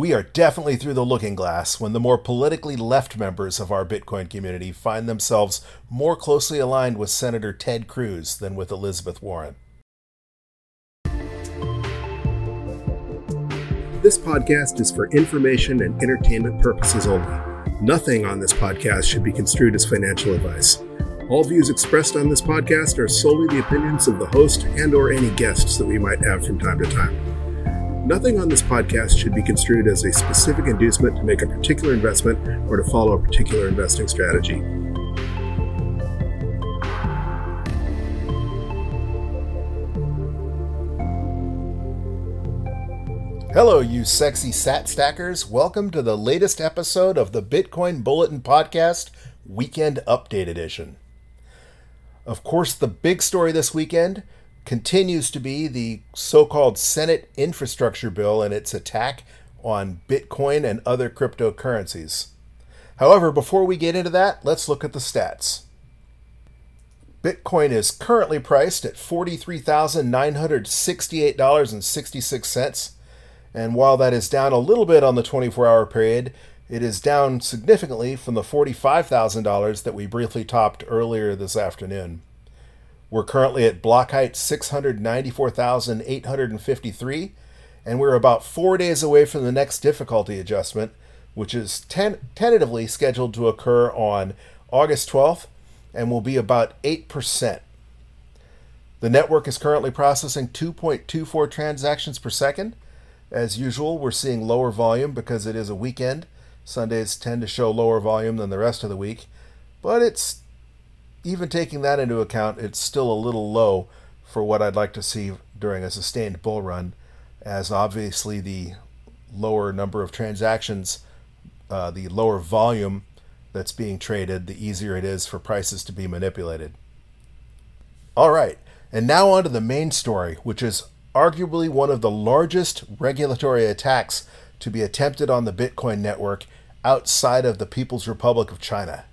We are definitely through the looking glass when the more politically left members of our Bitcoin community find themselves more closely aligned with Senator Ted Cruz than with Elizabeth Warren. This podcast is for information and entertainment purposes only. Nothing on this podcast should be construed as financial advice. All views expressed on this podcast are solely the opinions of the host and or any guests that we might have from time to time. Nothing on this podcast should be construed as a specific inducement to make a particular investment or to follow a particular investing strategy. Hello, you sexy sat stackers. Welcome to the latest episode of the Bitcoin Bulletin Podcast, Weekend Update Edition. Of course, the big story this weekend continues to be the so called Senate infrastructure bill and its attack on Bitcoin and other cryptocurrencies. However, before we get into that, let's look at the stats. Bitcoin is currently priced at $43,968.66. And while that is down a little bit on the 24 hour period, it is down significantly from the $45,000 that we briefly topped earlier this afternoon. We're currently at block height 694,853, and we're about four days away from the next difficulty adjustment, which is ten- tentatively scheduled to occur on August 12th and will be about 8%. The network is currently processing 2.24 transactions per second. As usual, we're seeing lower volume because it is a weekend. Sundays tend to show lower volume than the rest of the week, but it's even taking that into account, it's still a little low for what I'd like to see during a sustained bull run, as obviously the lower number of transactions, uh, the lower volume that's being traded, the easier it is for prices to be manipulated. All right, and now on to the main story, which is arguably one of the largest regulatory attacks to be attempted on the Bitcoin network outside of the People's Republic of China.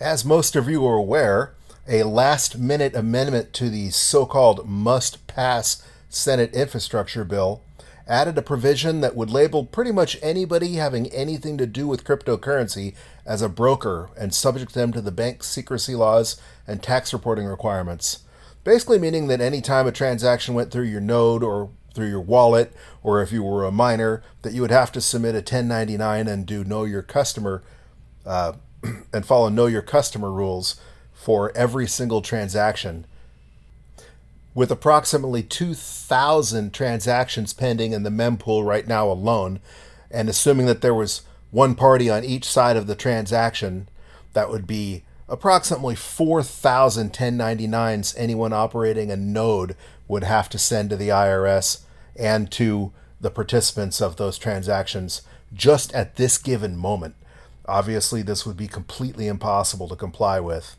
As most of you are aware, a last minute amendment to the so called must pass Senate infrastructure bill added a provision that would label pretty much anybody having anything to do with cryptocurrency as a broker and subject them to the bank secrecy laws and tax reporting requirements. Basically, meaning that any time a transaction went through your node or through your wallet, or if you were a miner, that you would have to submit a 1099 and do know your customer uh, and follow know your customer rules for every single transaction. With approximately 2,000 transactions pending in the mempool right now alone, and assuming that there was one party on each side of the transaction, that would be approximately 4,000 1099s anyone operating a node would have to send to the IRS and to the participants of those transactions just at this given moment. Obviously, this would be completely impossible to comply with.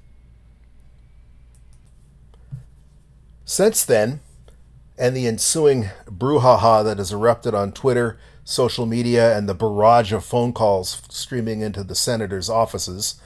Since then, and the ensuing brouhaha that has erupted on Twitter, social media, and the barrage of phone calls streaming into the senators' offices,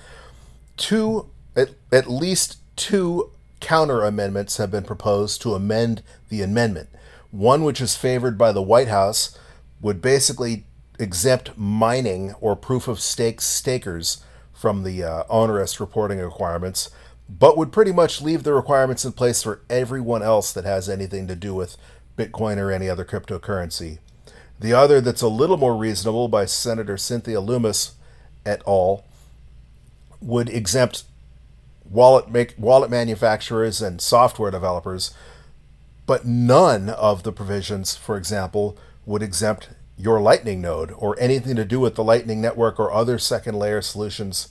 two, at, at least two counter amendments have been proposed to amend the amendment. One, which is favored by the White House, would basically exempt mining or proof of stake stakers from the uh, onerous reporting requirements, but would pretty much leave the requirements in place for everyone else that has anything to do with Bitcoin or any other cryptocurrency. The other, that's a little more reasonable, by Senator Cynthia Lummis et al., would exempt wallet make, wallet manufacturers and software developers, but none of the provisions, for example, would exempt your Lightning node or anything to do with the Lightning Network or other second layer solutions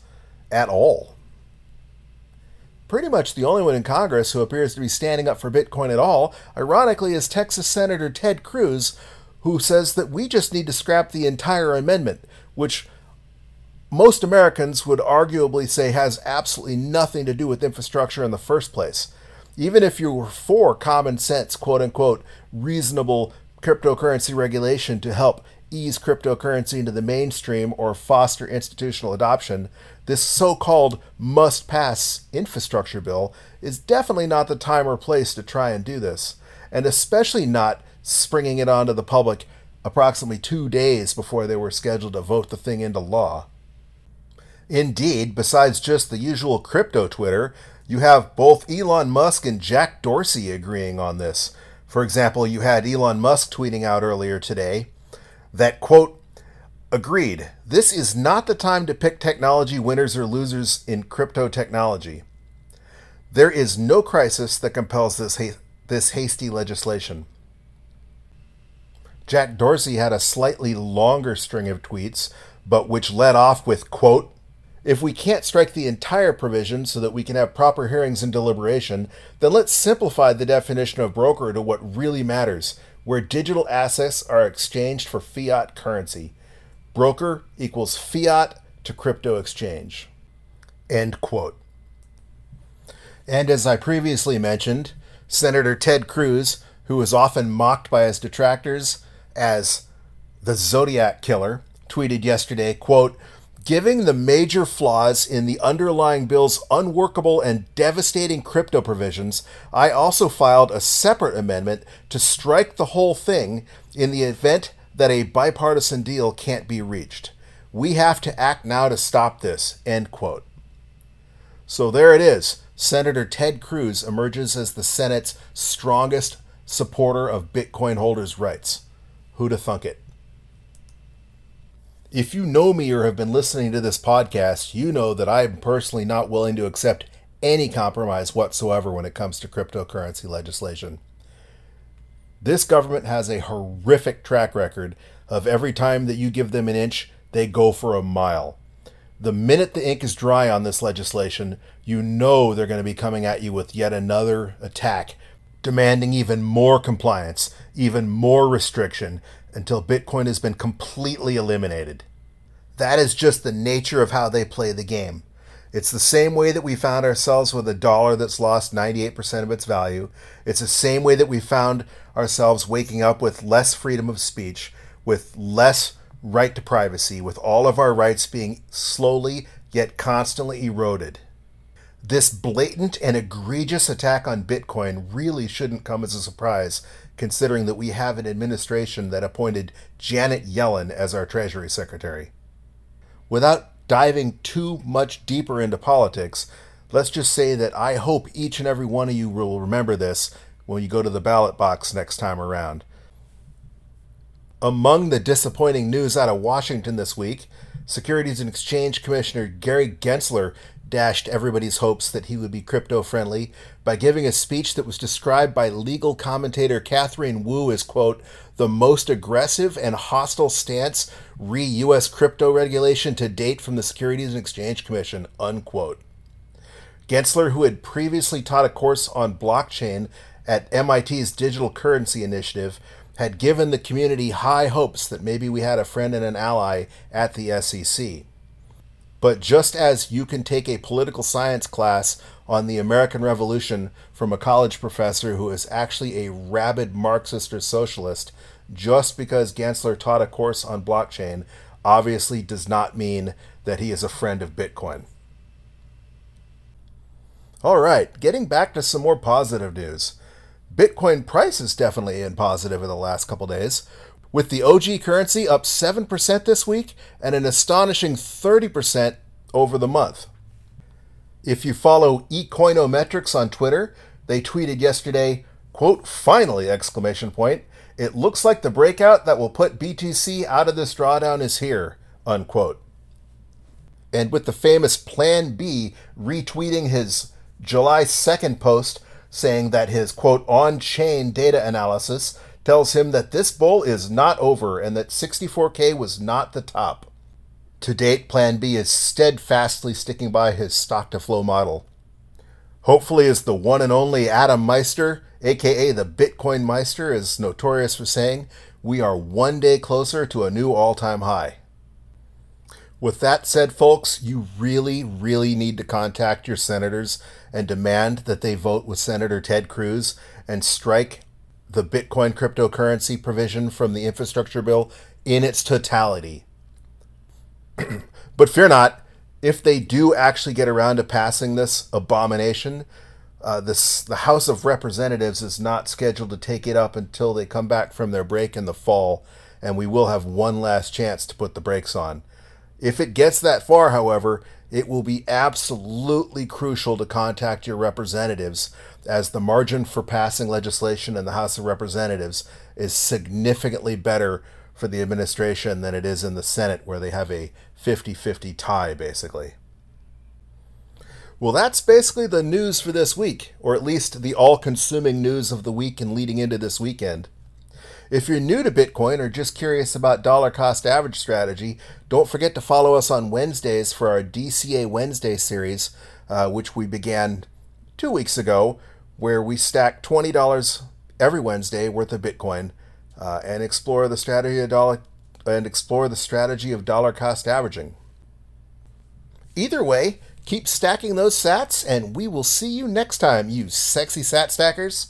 at all. Pretty much the only one in Congress who appears to be standing up for Bitcoin at all, ironically, is Texas Senator Ted Cruz, who says that we just need to scrap the entire amendment, which most Americans would arguably say has absolutely nothing to do with infrastructure in the first place. Even if you were for common sense, quote unquote, reasonable cryptocurrency regulation to help ease cryptocurrency into the mainstream or foster institutional adoption, this so called must pass infrastructure bill is definitely not the time or place to try and do this, and especially not springing it onto the public approximately two days before they were scheduled to vote the thing into law. Indeed, besides just the usual crypto Twitter, you have both Elon Musk and Jack Dorsey agreeing on this. For example, you had Elon Musk tweeting out earlier today that, quote, agreed, this is not the time to pick technology winners or losers in crypto technology. There is no crisis that compels this, ha- this hasty legislation. Jack Dorsey had a slightly longer string of tweets, but which led off with, quote, if we can't strike the entire provision so that we can have proper hearings and deliberation, then let's simplify the definition of broker to what really matters, where digital assets are exchanged for fiat currency. Broker equals fiat to crypto exchange. End quote. And as I previously mentioned, Senator Ted Cruz, who is often mocked by his detractors as the Zodiac Killer, tweeted yesterday, quote, Giving the major flaws in the underlying bill's unworkable and devastating crypto provisions, I also filed a separate amendment to strike the whole thing in the event that a bipartisan deal can't be reached. We have to act now to stop this. End quote. So there it is. Senator Ted Cruz emerges as the Senate's strongest supporter of Bitcoin holders' rights. Who'da thunk it? If you know me or have been listening to this podcast, you know that I am personally not willing to accept any compromise whatsoever when it comes to cryptocurrency legislation. This government has a horrific track record of every time that you give them an inch, they go for a mile. The minute the ink is dry on this legislation, you know they're going to be coming at you with yet another attack, demanding even more compliance, even more restriction, until Bitcoin has been completely eliminated. That is just the nature of how they play the game. It's the same way that we found ourselves with a dollar that's lost 98% of its value. It's the same way that we found ourselves waking up with less freedom of speech, with less right to privacy, with all of our rights being slowly yet constantly eroded. This blatant and egregious attack on Bitcoin really shouldn't come as a surprise, considering that we have an administration that appointed Janet Yellen as our Treasury Secretary. Without diving too much deeper into politics, let's just say that I hope each and every one of you will remember this when you go to the ballot box next time around. Among the disappointing news out of Washington this week, Securities and Exchange Commissioner Gary Gensler dashed everybody's hopes that he would be crypto friendly by giving a speech that was described by legal commentator Catherine Wu as, quote, the most aggressive and hostile stance re US crypto regulation to date from the Securities and Exchange Commission, unquote. Gensler, who had previously taught a course on blockchain at MIT's Digital Currency Initiative, had given the community high hopes that maybe we had a friend and an ally at the SEC. But just as you can take a political science class on the American Revolution from a college professor who is actually a rabid Marxist or socialist, just because Gensler taught a course on blockchain obviously does not mean that he is a friend of Bitcoin. All right, getting back to some more positive news. Bitcoin price is definitely in positive in the last couple days with the OG currency up 7% this week and an astonishing 30% over the month. If you follow Ecoinometrics on Twitter, they tweeted yesterday, quote, finally, exclamation point, it looks like the breakout that will put BTC out of this drawdown is here, unquote. And with the famous Plan B retweeting his July 2nd post saying that his quote on chain data analysis tells him that this bull is not over and that 64K was not the top. To date, Plan B is steadfastly sticking by his stock to flow model. Hopefully, as the one and only Adam Meister, aka the Bitcoin Meister, is notorious for saying, we are one day closer to a new all time high. With that said, folks, you really, really need to contact your senators and demand that they vote with Senator Ted Cruz and strike the Bitcoin cryptocurrency provision from the infrastructure bill in its totality. but fear not, if they do actually get around to passing this abomination, uh, this the House of Representatives is not scheduled to take it up until they come back from their break in the fall, and we will have one last chance to put the brakes on. If it gets that far, however, it will be absolutely crucial to contact your representatives as the margin for passing legislation in the House of Representatives is significantly better for the administration than it is in the Senate, where they have a 50 50 tie, basically. Well, that's basically the news for this week, or at least the all consuming news of the week and leading into this weekend. If you're new to Bitcoin or just curious about dollar cost average strategy, don't forget to follow us on Wednesdays for our DCA Wednesday series, uh, which we began two weeks ago, where we stack $20 every Wednesday worth of Bitcoin uh, and explore the strategy of dollar and explore the strategy of dollar cost averaging. Either way, Keep stacking those sats, and we will see you next time, you sexy sat stackers.